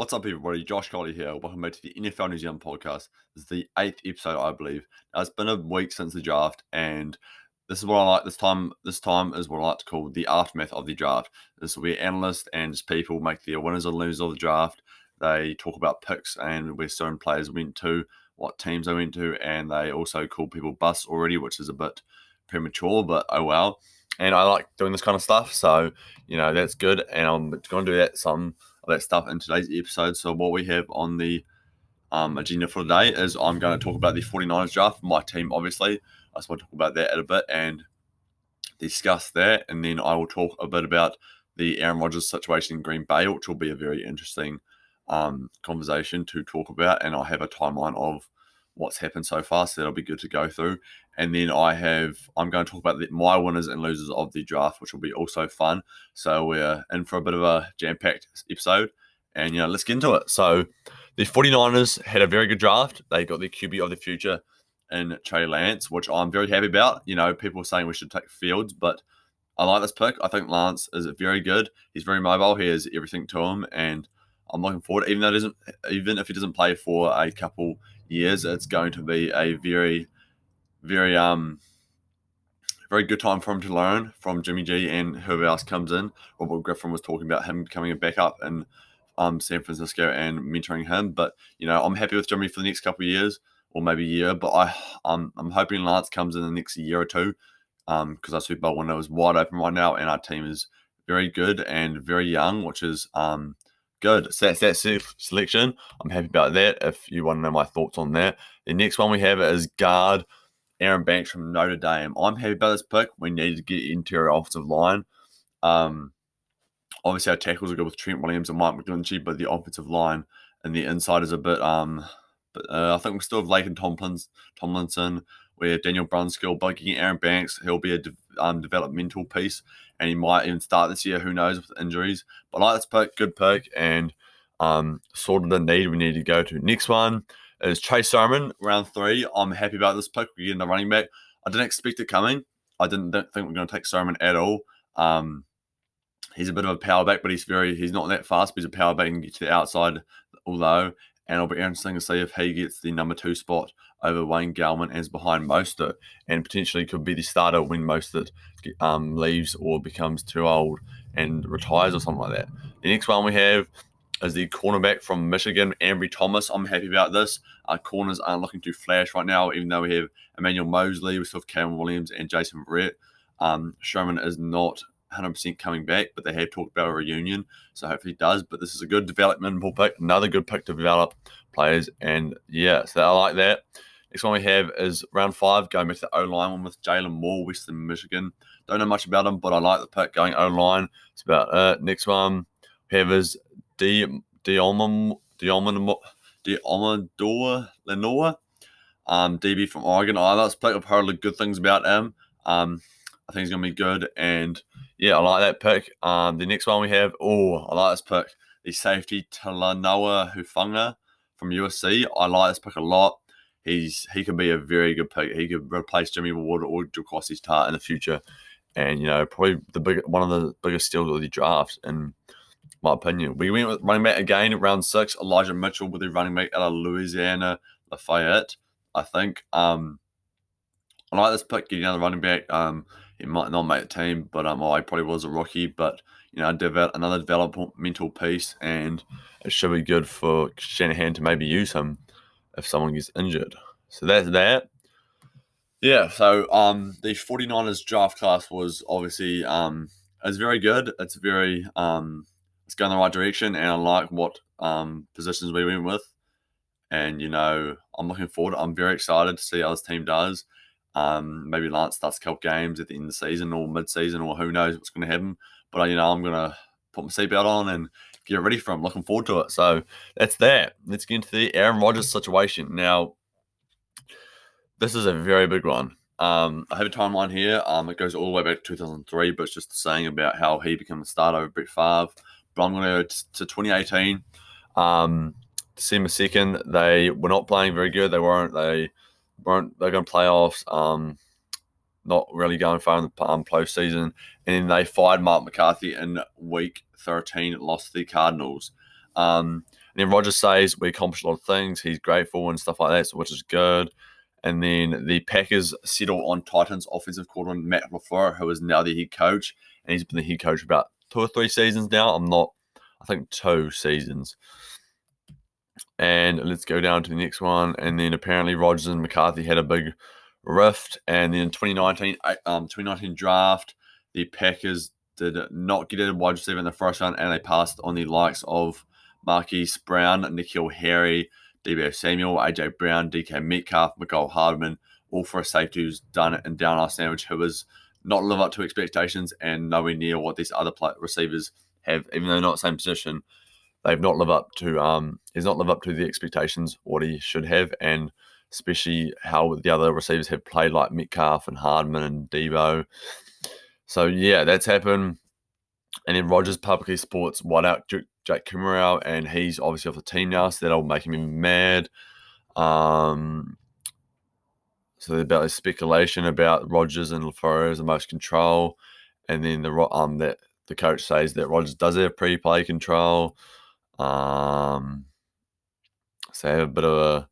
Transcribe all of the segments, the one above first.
What's up, everybody? Josh Colley here. Welcome back to the NFL New Zealand podcast. This is the eighth episode, I believe. Now, it's been a week since the draft, and this is what I like. This time, this time is what I like to call the aftermath of the draft. This will be analysts and just people make the winners and losers of the draft. They talk about picks and where certain players went to, what teams they went to, and they also call people busts already, which is a bit premature, but oh well. And I like doing this kind of stuff, so you know that's good. And I'm going to do that some that stuff in today's episode. So, what we have on the um, agenda for today is I'm going to talk about the 49ers draft, my team, obviously. I just want to talk about that a bit and discuss that. And then I will talk a bit about the Aaron Rodgers situation in Green Bay, which will be a very interesting um, conversation to talk about. And I have a timeline of what's happened so far, so that'll be good to go through. And then I have, I'm going to talk about the, my winners and losers of the draft, which will be also fun. So we're in for a bit of a jam packed episode. And, you know, let's get into it. So the 49ers had a very good draft. They got the QB of the future in Trey Lance, which I'm very happy about. You know, people saying we should take Fields, but I like this pick. I think Lance is very good. He's very mobile. He has everything to him, and I'm looking forward. Even though doesn't, even if he doesn't play for a couple years, it's going to be a very very um very good time for him to learn from Jimmy G and whoever else comes in. Robert Griffin was talking about him becoming a backup in um, San Francisco and mentoring him. But you know, I'm happy with Jimmy for the next couple of years or maybe year. But I um, I'm hoping Lance comes in the next year or two because um, our Super Bowl window is wide open right now, and our team is very good and very young, which is um good. So that's that selection. I'm happy about that. If you want to know my thoughts on that, the next one we have is guard Aaron Banks from Notre Dame. I'm happy about this pick. We need to get interior offensive line. Um, obviously, our tackles are good with Trent Williams and Mike McGlinchey, but the offensive line and the inside is a bit. Um, but uh, I think we still have Laken Tomlins, Tomlinson. We have Daniel Brunskill, but getting Aaron Banks, he'll be a de- um, developmental piece, and he might even start this year. Who knows with injuries? But I like this pick, good pick, and um, sort of the need we need to go to. Next one is Trey Sermon, round three. I'm happy about this pick. We're getting the running back. I didn't expect it coming. I didn't think we are going to take Sermon at all. Um, he's a bit of a power back, but he's very he's not that fast. But he's a power back and get to the outside. Although, and it'll be interesting to see if he gets the number two spot over Wayne Gallman as behind Mostert, and potentially could be the starter when Mostert um, leaves or becomes too old and retires or something like that. The next one we have is the cornerback from Michigan, Ambry Thomas. I'm happy about this. Our corners aren't looking to flash right now, even though we have Emmanuel Moseley, we still have Cam Williams and Jason Verrett. Um, Sherman is not 100% coming back, but they have talked about a reunion, so hopefully he does. But this is a good developmental pick, another good pick to develop players, and yeah, so I like that. Next one we have is round five, going with the O line one with Jaylon Moore, Western Michigan. Don't know much about him, but I like the pick going O line. It's about uh, next one we have is De Diomam Diomam Deommodore Lenoir, um, DB from Oregon. I like pick. I've heard good things about him. Um, I think he's gonna be good, and yeah, I like that pick. Um, the next one we have, oh, I like this pick. The safety Talanoa Hufanga from USC. I like this pick a lot. He's he can be a very good pick. He could replace Jimmy Ward or Jaquiski Tartt in the future, and you know probably the big one of the biggest steals of the draft. in my opinion. We went with running back again at round six. Elijah Mitchell with the running back out of Louisiana Lafayette. I think. Um, I like this pick getting another running back. Um, he might not make the team, but um, oh, he probably was a rookie. But you know, develop another developmental piece, and it should be good for Shanahan to maybe use him if someone gets injured. So that's that. Yeah, so um, the 49ers draft class was obviously um, it's very good. It's very um, it's going the right direction, and I like what um, positions we went with. And you know, I'm looking forward. I'm very excited to see how this team does. Um, maybe Lance starts a couple games at the end of the season or mid-season, or who knows what's going to happen. But you know, I'm gonna put my seatbelt on and get ready for him. Looking forward to it. So that's that. Let's get into the Aaron Rodgers situation now. This is a very big one. Um, I have a timeline here. Um, it goes all the way back to 2003, but it's just saying about how he became a starter of Brett Favre but I'm going to go to 2018. Um, December second, they were not playing very good. They weren't. They weren't. They're going to playoffs. Um, not really going far in the um, postseason. And then they fired Mark McCarthy in week 13, lost to the Cardinals. Um, and then Rodgers says we accomplished a lot of things. He's grateful and stuff like that, so which is good. And then the Packers settle on Titans offensive coordinator Matt LaFleur, who is now the head coach, and he's been the head coach for about two or three seasons now. I'm not, I think two seasons. And let's go down to the next one. And then apparently Rodgers and McCarthy had a big rift. And then 2019, um, 2019 draft, the Packers did not get a wide receiver in the first round, and they passed on the likes of Marquise Brown, N'Keal Harry, Deebo Samuel, AJ Brown, DK Metcalf, Mecole Hardman, all for a safety who's done it and down our sandwich, who was not live up to expectations and nowhere near what these other receivers have, even though not same position. They've not lived up to um he's not lived up to the expectations what he should have, and especially how the other receivers have played like Metcalf and Hardman and Deebo. So yeah, that's happened. And then Rodgers publicly sports what out Jake Kumerow, and he's obviously off the team now, so that'll make him mad. Um, so about this speculation about Rodgers and LaFleur as the most control, and then the um that the coach says that Rodgers does have pre-play control. Um, so have a bit of a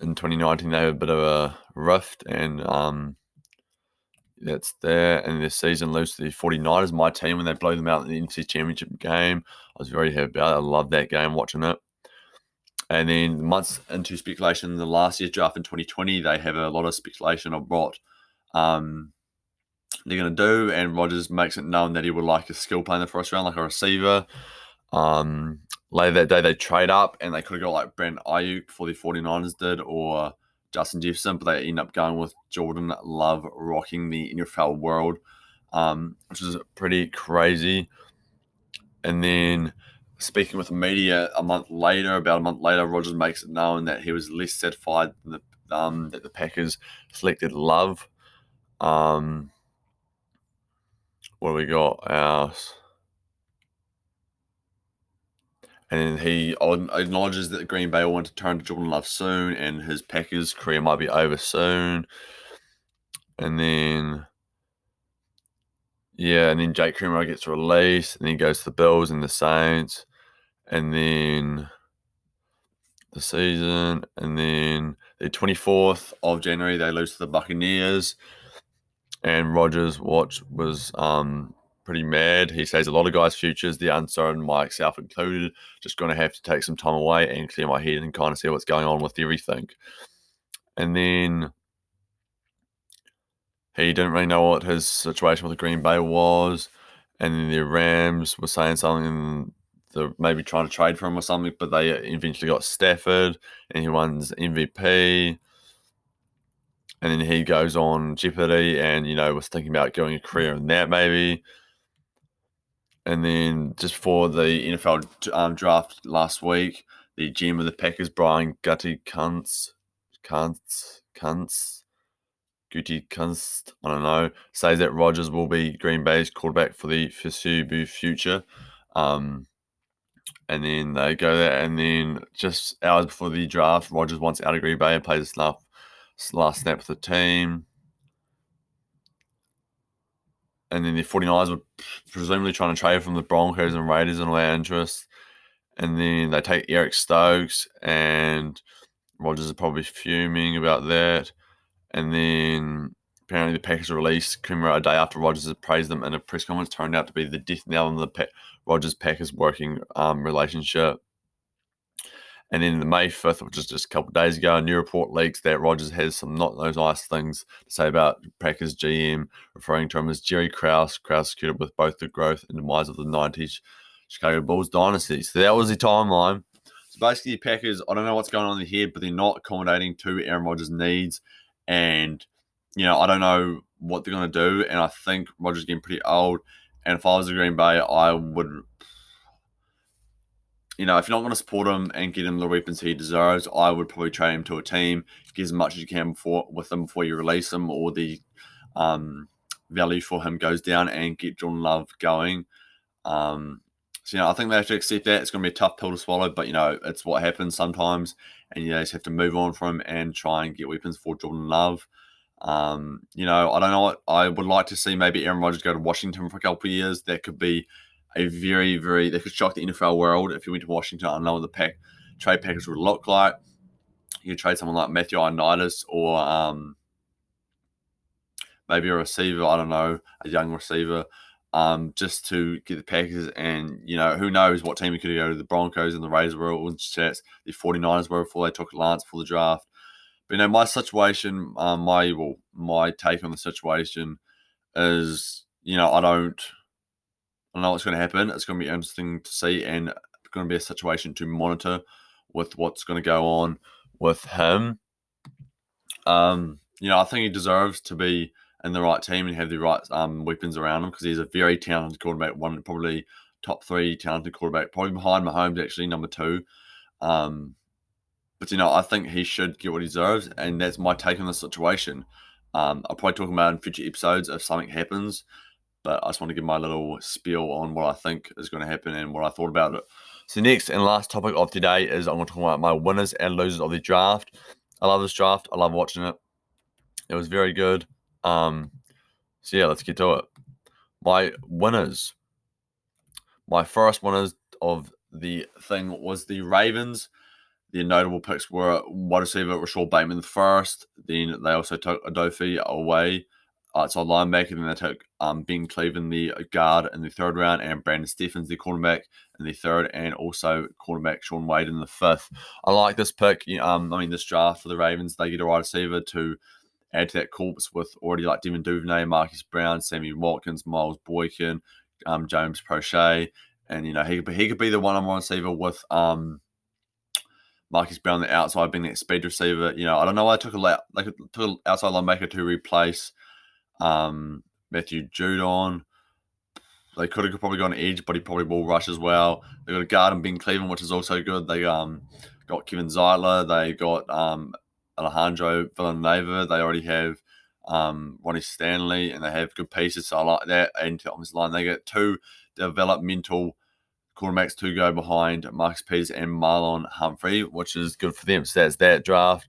in 2019 they have a bit of a rift, and um, that's there. And this season lose to the 49ers, my team, when they blow them out in the NFC Championship game. I was very happy about it. I love that game, watching it. And then months into speculation, the last year's draft in 2020, they have a lot of speculation of what um, they're going to do. And Rodgers makes it known that he would like a skill player in the first round, like a receiver. Um, later that day, they trade up and they could have got like Brent Aiyuk before the 49ers did, or Justin Jefferson, but they end up going with Jordan Love rocking the NFL world, um, which is pretty crazy. And then speaking with the media a month later, about a month later, Rodgers makes it known that he was less satisfied the, um, that the Packers selected Love. Um, what do we got? Else? And he acknowledges that Green Bay will want to turn to Jordan Love soon, and his Packers career might be over soon. And then, yeah, and then Jake Kumerow gets released, and he goes to the Bills and the Saints, and then the season, and then the 24th of January they lose to the Buccaneers, and Rodgers' watch was um pretty mad. He says a lot of guys' futures, the uncertain, myself included, just going to have to take some time away and clear my head and kind of see what's going on with everything. And then he didn't really know what his situation with the Green Bay was. And then the Rams were saying something, they're maybe trying to trade for him or something, but they eventually got Stafford and he wins MVP. And then he goes on Jeopardy and, you know, was thinking about going a career in that maybe. And then just for the NFL um, draft last week, the GM of the Packers, Brian Gutekunst, I don't know, says that Rodgers will be Green Bay's quarterback for the foreseeable future. Um, and then they go there, and then just hours before the draft, Rodgers wants out of Green Bay and plays a snap, last snap for the team and then the 49ers were presumably trying to trade from the Broncos and Raiders and all their interests. And then they take Eric Stokes, and Rodgers is probably fuming about that. And then apparently the Packers released Kumerow a day after Rodgers had praised them in a press conference. Turned out to be the death knell in the pa- Rodgers Packers working um, relationship. And then the May 5th, which is just a couple days ago, a new report leaks that Rodgers has some not those nice things to say about Packers GM, referring to him as Jerry Krause. Krause secured with both the growth and demise of the 90s Chicago Bulls dynasty. So that was the timeline. So basically, Packers, I don't know what's going on in here, but they're not accommodating to Aaron Rodgers' needs. And, you know, I don't know what they're going to do. And I think Rodgers getting pretty old. And if I was a Green Bay, I would you know, if you're not going to support him and get him the weapons he deserves, I would probably trade him to a team, get as much as you can before with him before you release him, or the um, value for him goes down, and get Jordan Love going. Um, so you know, I think they have to accept that. It's going to be a tough pill to swallow, but you know, it's what happens sometimes, and you know, just have to move on from and try and get weapons for Jordan Love. Um, you know, I don't know what I would like to see. Maybe Aaron Rodgers go to Washington for a couple of years. That could be a very, very they could shock the NFL world if you went to Washington. I don't know what the pack trade package would look like. You trade someone like Matthew Ioannidis or um, maybe a receiver. I don't know, a young receiver. Um, just to get the Packers and you know who knows what team he could go to the Broncos and the Raiders were all in chats the 49ers were before they took Lance for the draft but you know my situation um, my well, my take on the situation is you know I don't I know what's going to happen it's going to be interesting to see and it's going to be a situation to monitor with what's going to go on with him um you know I think he deserves to be in the right team and have the right um, weapons around him because he's a very talented quarterback, one probably top three talented quarterback, probably behind Mahomes actually number two. Um, but you know, I think he should get what he deserves, and that's my take on the situation. Um, I'll probably talk about in future episodes if something happens, but I just want to give my little spiel on what I think is going to happen and what I thought about it. So next and last topic of today is I'm going to talk about my winners and losers of the draft. I love this draft. I love watching it. It was very good. Um, so yeah, let's get to it. My winners. My first winners of the thing was the Ravens. The notable picks were wide receiver Rashod Bateman first. Then they also took Odafe Oweh outside linebacker. Then they took um, Ben Cleveland, the guard, in the third round, and Brandon Stephens, the cornerback, in the third, and also cornerback Shaun Wade in the fifth. I like this pick. Um, I mean, this draft for the Ravens, they get a wide receiver to add to that corpse with already like Devin Duvernay, Marquise Brown, Sammy Watkins, Miles Boykin, um, James Proche, and you know he could be, he could be the one-on-one receiver with um, Marquise Brown the outside being that speed receiver. You know I don't know why I took a like took an outside linebacker to replace um, Matthew Judon. They could have probably gone edge, but he probably will rush as well. They got a guard in Ben Cleveland, which is also good. They um got Kevin Zeitler. They got um Alejandro Villanueva. They already have um, Ronnie Stanley, and they have good pieces. So I like that. And on this line, they get two developmental quarterbacks to go behind Marcus Peters and Marlon Humphrey, which is good for them. So that's that draft.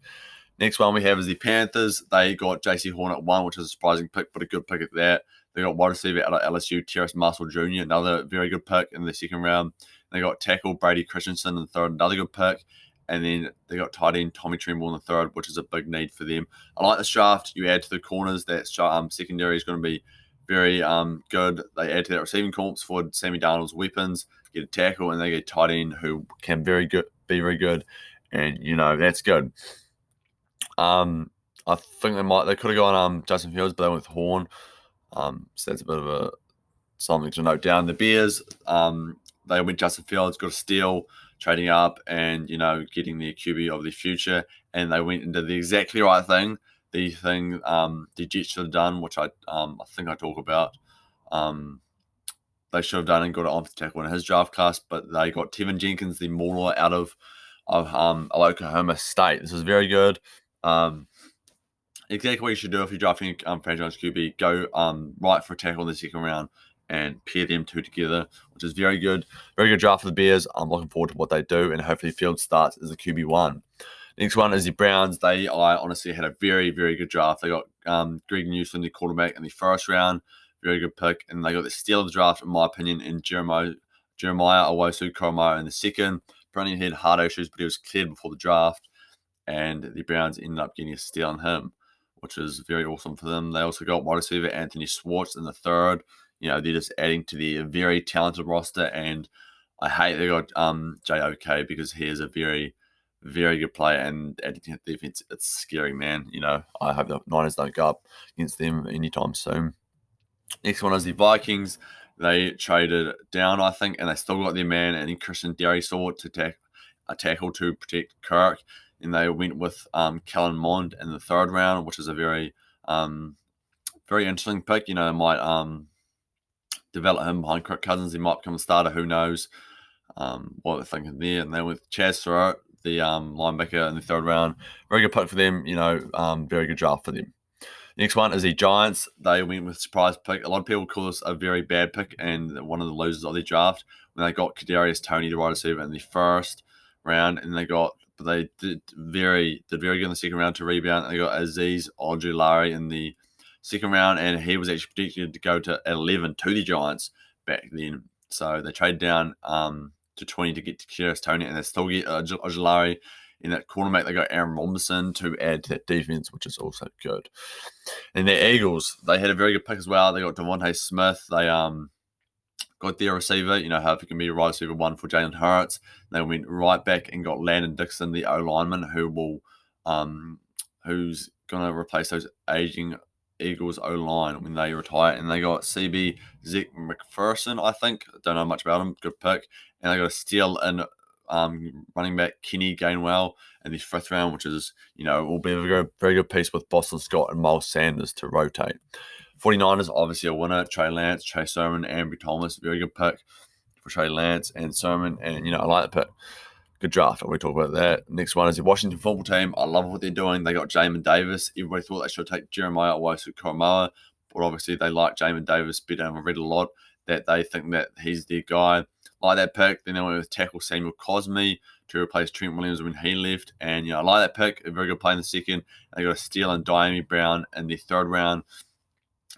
Next one we have is the Panthers. They got Jaycee Horn at one, which is a surprising pick, but a good pick at that. They got wide receiver out of LSU, Terrace Marshall Jr., another very good pick in the second round. They got tackle Brady Christensen in the third, another good pick. And then they got tight end Tommy Tremble in the third, which is a big need for them. I like this draft. You add to the corners that um, secondary is going to be very um, good. They add to that receiving corps for Sammy Darnold's weapons, get a tackle, and they get tight end who can very good, be very good, and you know that's good. Um, I think they might they could have gone um Justin Fields, but they went with Horn. Um, so that's a bit of a something to note down. The Bears, um, they went Justin Fields, got a steal trading up and you know getting the QB of the future, and they went into the exactly right thing, the thing um, the Jets should have done, which I um, I think I talk about. Um, they should have done and got it onto tackle in his draft class, but they got Teven Jenkins, the Mauler, out of of um, Oklahoma State. This is very good. Um, exactly what you should do if you're drafting um, franchise QB. Go um, right for a tackle in the second round and pair them two together, which is very good. Very good draft for the Bears. I'm looking forward to what they do, and hopefully Field starts as a QB one. Next one is the Browns. They, I honestly had a very, very good draft. They got um, Greg Newsome, the quarterback, in the first round. Very good pick. And they got the steal of the draft, in my opinion, in Jeremiah, Jeremiah Owusu-Koramoah in the second. Browning had heart issues, but he was cleared before the draft. And the Browns ended up getting a steal on him, which is very awesome for them. They also got wide receiver Anthony Schwartz in the third you know, they're just adding to the very talented roster. And I hate they got um, JOK because he is a very, very good player. And adding defense, it's scary, man. You know, I hope the Niners don't go up against them anytime soon. Next one is the Vikings. They traded down, I think, and they still got their man and Christian Darrisaw to tack, a tackle to protect Kirk. And they went with um, Mond in the third round, which is a very, um, very interesting pick. You know, might um, develop him behind Kirk Cousins. He might become a starter. Who knows um, what they're thinking there. And then with Chaz Surratt, the um, linebacker in the third round, very good pick for them. You know, um, very good draft for them. Next one is the Giants. They went with surprise pick. A lot of people call this a very bad pick and one of the losers of the draft when they got Kadarius Toney, the wide receiver, in the first round, and they got but they did very did very good in the second round to rebound. They got Azeez Ojulari in the second round, and he was actually predicted to go to 11 to the Giants back then. So they trade down um, to 20 to get to Kadarius Toney, and they still get uh, Ojulari in that cornerback. They got Aaron Robinson to add to that defense, which is also good. And the Eagles, they had a very good pick as well. They got DeVonta Smith. They um got their receiver, you know, however can be a right receiver one for Jalen Hurts. They went right back and got Landon Dixon, the O lineman, who will um who's gonna replace those aging Eagles O line when they retire. And they got CB Zech McPhearson, I think. Don't know much about him. Good pick. And they got a steal in um, running back Kenny Gainwell in the fifth round, which is, you know, will be a very good piece with Boston Scott and Miles Sanders to rotate. 49ers, obviously a winner. Trey Lance, Trey Sermon, Ambry Thomas, very good pick for Trey Lance and Sermon. And, you know, I like the pick. Good draft. We talk about that. Next one is the Washington football team. I love what they're doing. They got Jamin Davis. Everybody thought they should take Jeremiah Owusu Koramoah, but obviously they like Jamin Davis better. I've read a lot that they think that he's their guy. Like that pick. Then they went with tackle Samuel Cosmi to replace Trent Williams when he left. And, you know, I like that pick. A very good play in the second. They got a steal and Dyami Brown in the third round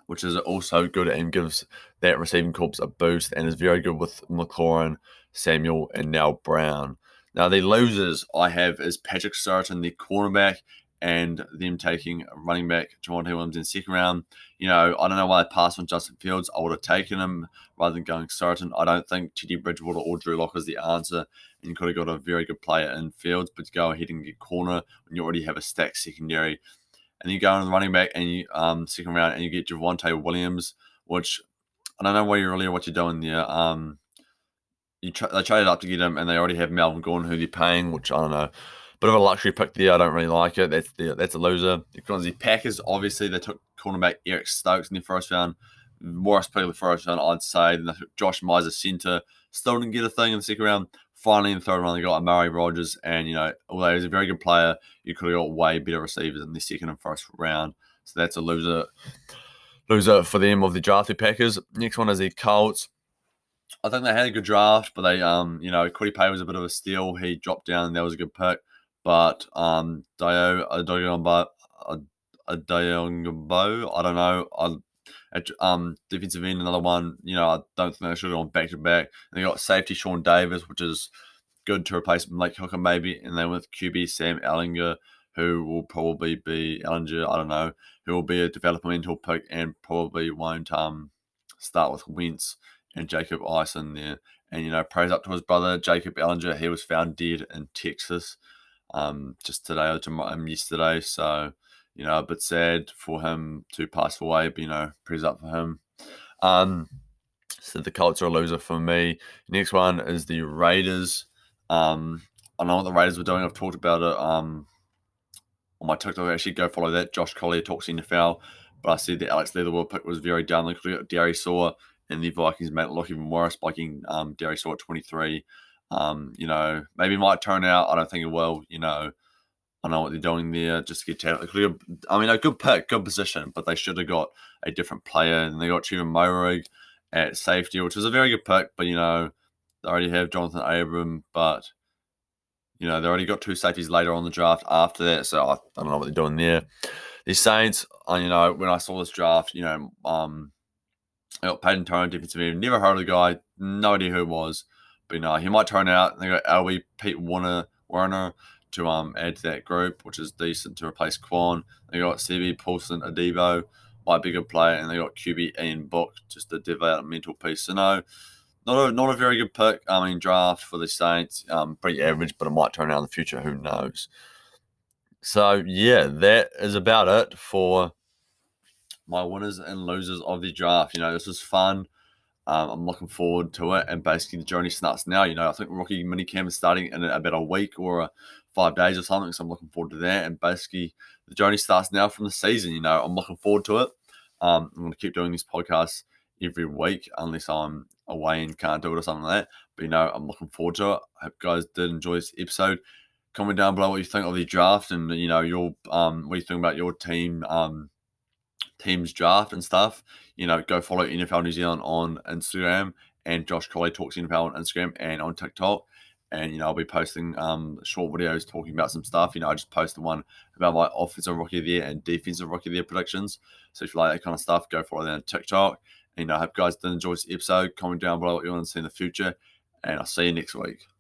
which is also good and gives that receiving corps a boost and is very good with McLaurin, Samuel, and now Brown. Now, the losers I have is Patrick Surtain, the cornerback, and them taking running back Javonte Williams in second round. You know, I don't know why they passed on Justin Fields. I would have taken him rather than going Surtain. I don't think Teddy Bridgewater or Drew Lock is the answer. And you could have got a very good player in Fields, but to go ahead and get corner when you already have a stacked secondary and you go on the running back and you um second round and you get Javonte Williams, which I don't know why you really what you're doing there. Um, you tra- they traded up to get him, and they already have Melvin Gordon who they're paying, which I don't know. Bit of a luxury pick there. I don't really like it. That's the that's a loser. The Packers, obviously, they took cornerback Eric Stokes in the first round. Worst pick the first round, I'd say. Then they took Josh Myers center. Still didn't get a thing in the second round finally in the third round they got Amari Rodgers, and you know, although he's a very good player, you could have got way better receivers in the second and first round. So that's a loser loser for them of the drafted Packers. Next one is the Colts. I think they had a good draft, but they um you know Kwity Paye was a bit of a steal. He dropped down, and that was a good pick. But um Dio Adogombo Adogombo, I don't know. I um, defensive end, another one. You know, I don't think they should have gone back to back. And they got safety Sean Davis, which is good to replace Blake Hooker maybe. And then with QB Sam Ehlinger, who will probably be Ehlinger, I don't know, who will be a developmental pick and probably won't um start with Wentz and Jacob Eason there. And you know, praise up to his brother Jacob Ehlinger. He was found dead in Texas, um, just today or tomorrow, um, yesterday. So you know, a bit sad for him to pass away, but, you know, prayers up for him. Um, so the Colts are a loser for me. Next one is the Raiders. Um, I know what the Raiders were doing. I've talked about it um, on my TikTok. Actually, go follow that. Josh Collier talks NFL. But I said that Alex Leatherwood pick was very down. Look at Darrisaw, and the Vikings made it look even worse by getting um, Darrisaw at 23. Um, you know, maybe it might turn out. I don't think it will. You know, I know what they're doing there. Just to get technically, I mean, a good pick, good position, but they should have got a different player. And they got Trevor Moehrig at safety, which was a very good pick. But you know, they already have Jonathan Abram, but you know, they already got two safeties later on the draft after that. So I, I don't know what they're doing there. The Saints, uh, you know, when I saw this draft, you know, um, I got Payton Turner, defensive end. Never heard of the guy. No idea who it was. But you know, he might turn out. They got Albie, Pete Werner, Werner to um add to that group, which is decent to replace Kwon. They got CB Paulson Adebo, quite bigger player, and they got QB Ian Book, just a developmental piece. So no, not a not a very good pick. I mean draft for the Saints, um, pretty average, but it might turn out in the future. Who knows? So yeah, that is about it for my winners and losers of the draft. You know, this was fun. Um, I'm looking forward to it, and basically the journey starts now. You know, I think rookie minicamp is starting in about a week or a five days or something. So I'm looking forward to that. And basically, the journey starts now from the season. You know, I'm looking forward to it. Um, I'm going to keep doing these podcasts every week unless I'm away and can't do it or something like that. But, you know, I'm looking forward to it. I hope you guys did enjoy this episode. Comment down below what you think of the draft and, you know, your um, what you think about your team, um, team's draft and stuff. You know, go follow NFL New Zealand on Instagram and Josh Coley Talks NFL on Instagram and on TikTok and you know I'll be posting um, short videos talking about some stuff. You know, I just posted one about my offensive rookie of the year and defensive rookie of the year predictions. So if you like that kind of stuff, go follow that on TikTok. And you know, I hope you guys did enjoy this episode. Comment down below what you want to see in the future. And I'll see you next week.